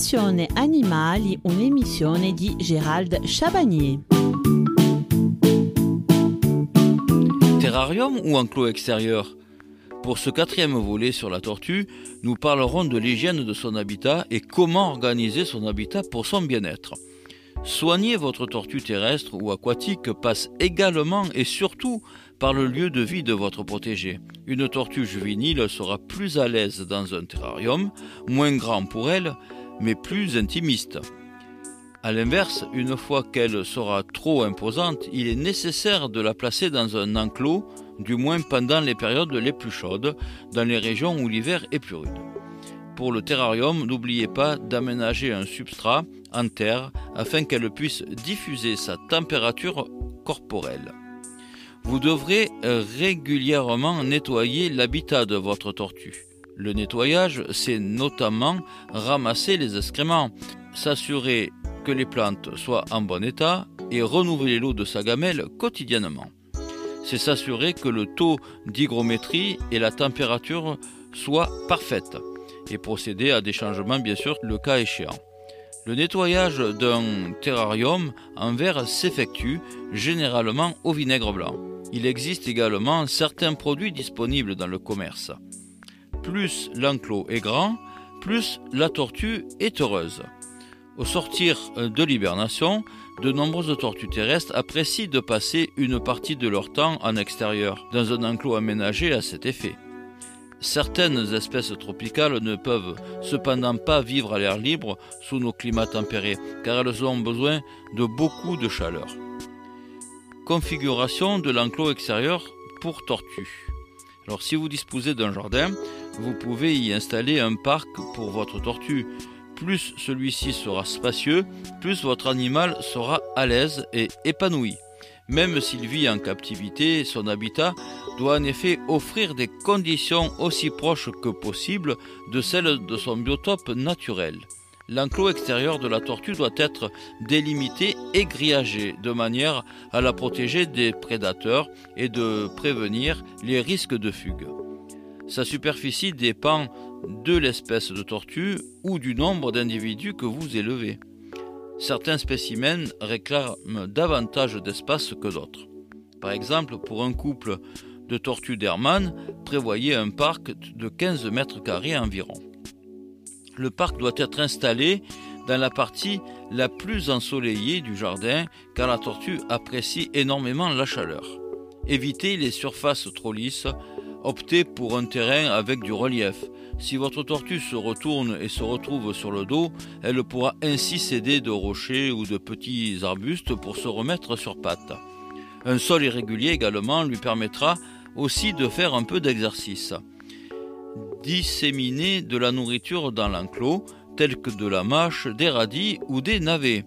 Passione Animali, un'emissione Gérald Chabagnier. Terrarium ou enclos extérieur? Pour ce quatrième volet sur la tortue, nous parlerons de l'hygiène de son habitat et comment organiser son habitat pour son bien-être. Soigner votre tortue terrestre ou aquatique passe également et surtout par le lieu de vie de votre protégé. Une tortue juvénile sera plus à l'aise dans un terrarium, moins grand pour elle, mais plus intimiste. A l'inverse, une fois qu'elle sera trop imposante, il est nécessaire de la placer dans un enclos, du moins pendant les périodes les plus chaudes, dans les régions où l'hiver est plus rude. Pour le terrarium, n'oubliez pas d'aménager un substrat en terre afin qu'elle puisse diffuser sa température corporelle. Vous devrez régulièrement nettoyer l'habitat de votre tortue. Le nettoyage, c'est notamment ramasser les excréments, s'assurer que les plantes soient en bon état et renouveler l'eau de sa gamelle quotidiennement. C'est s'assurer que le taux d'hygrométrie et la température soient parfaites et procéder à des changements bien sûr le cas échéant. Le nettoyage d'un terrarium en verre s'effectue généralement au vinaigre blanc. Il existe également certains produits disponibles dans le commerce. Plus l'enclos est grand, plus la tortue est heureuse. Au sortir de l'hibernation, de nombreuses tortues terrestres apprécient de passer une partie de leur temps en extérieur, dans un enclos aménagé à cet effet. Certaines espèces tropicales ne peuvent cependant pas vivre à l'air libre sous nos climats tempérés, car elles ont besoin de beaucoup de chaleur. Configuration de l'enclos extérieur pour tortues. Alors si vous disposez d'un jardin, vous pouvez y installer un parc pour votre tortue. Plus celui-ci sera spacieux, plus votre animal sera à l'aise et épanoui. Même s'il vit en captivité, son habitat doit en effet offrir des conditions aussi proches que possible de celles de son biotope naturel. L'enclos extérieur de la tortue doit être délimité et grillagé de manière à la protéger des prédateurs et de prévenir les risques de fugue. Sa superficie dépend de l'espèce de tortue ou du nombre d'individus que vous élevez. Certains spécimens réclament davantage d'espace que d'autres. Par exemple, pour un couple de tortues d'Hermann, prévoyez un parc de 15 mètres carrés environ. Le parc doit être installé dans la partie la plus ensoleillée du jardin car la tortue apprécie énormément la chaleur. Évitez les surfaces trop lisses, optez pour un terrain avec du relief. Si votre tortue se retourne et se retrouve sur le dos, elle pourra ainsi s'aider de rochers ou de petits arbustes pour se remettre sur pattes. Un sol irrégulier également lui permettra aussi de faire un peu d'exercice. Disséminer de la nourriture dans l'enclos, telle que de la mâche, des radis ou des navets.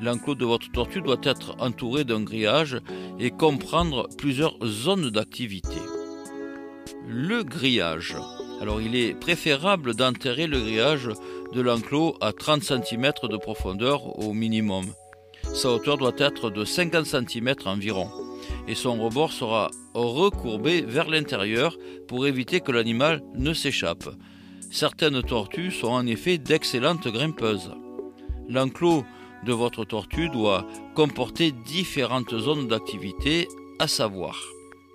L'enclos de votre tortue doit être entouré d'un grillage et comprendre plusieurs zones d'activité. Le grillage. Alors il est préférable d'enterrer le grillage de l'enclos à 30 cm de profondeur au minimum. Sa hauteur doit être de 50 cm environ et son rebord sera recourbé vers l'intérieur pour éviter que l'animal ne s'échappe. Certaines tortues sont en effet d'excellentes grimpeuses. L'enclos de votre tortue doit comporter différentes zones d'activité, à savoir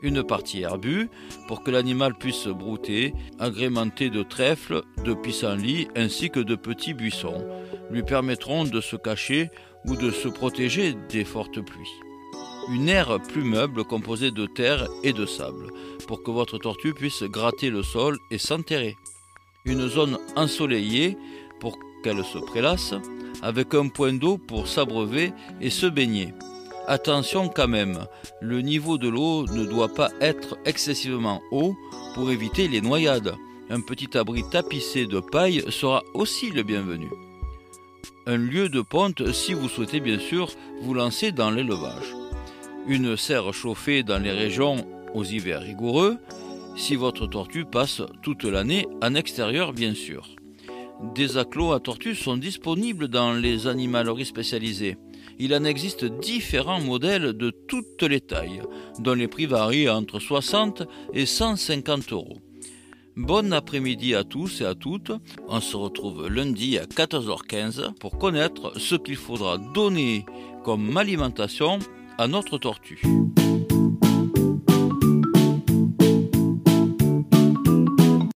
une partie herbue pour que l'animal puisse brouter, agrémentée de trèfles, de pissenlits ainsi que de petits buissons, lui permettront de se cacher ou de se protéger des fortes pluies. Une aire plus meuble composée de terre et de sable pour que votre tortue puisse gratter le sol et s'enterrer. Une zone ensoleillée pour qu'elle se prélasse, avec un point d'eau pour s'abreuver et se baigner. Attention quand même, le niveau de l'eau ne doit pas être excessivement haut pour éviter les noyades. Un petit abri tapissé de paille sera aussi le bienvenu. Un lieu de ponte si vous souhaitez bien sûr vous lancer dans l'élevage. Une serre chauffée dans les régions aux hivers rigoureux, si votre tortue passe toute l'année en extérieur bien sûr. Des acclos à tortues sont disponibles dans les animaleries spécialisées il en existe différents modèles de toutes les tailles, dont les prix varient entre 60 et 150 euros. Bon après-midi à tous et à toutes. On se retrouve lundi à 14h15 pour connaître ce qu'il faudra donner comme alimentation à notre tortue.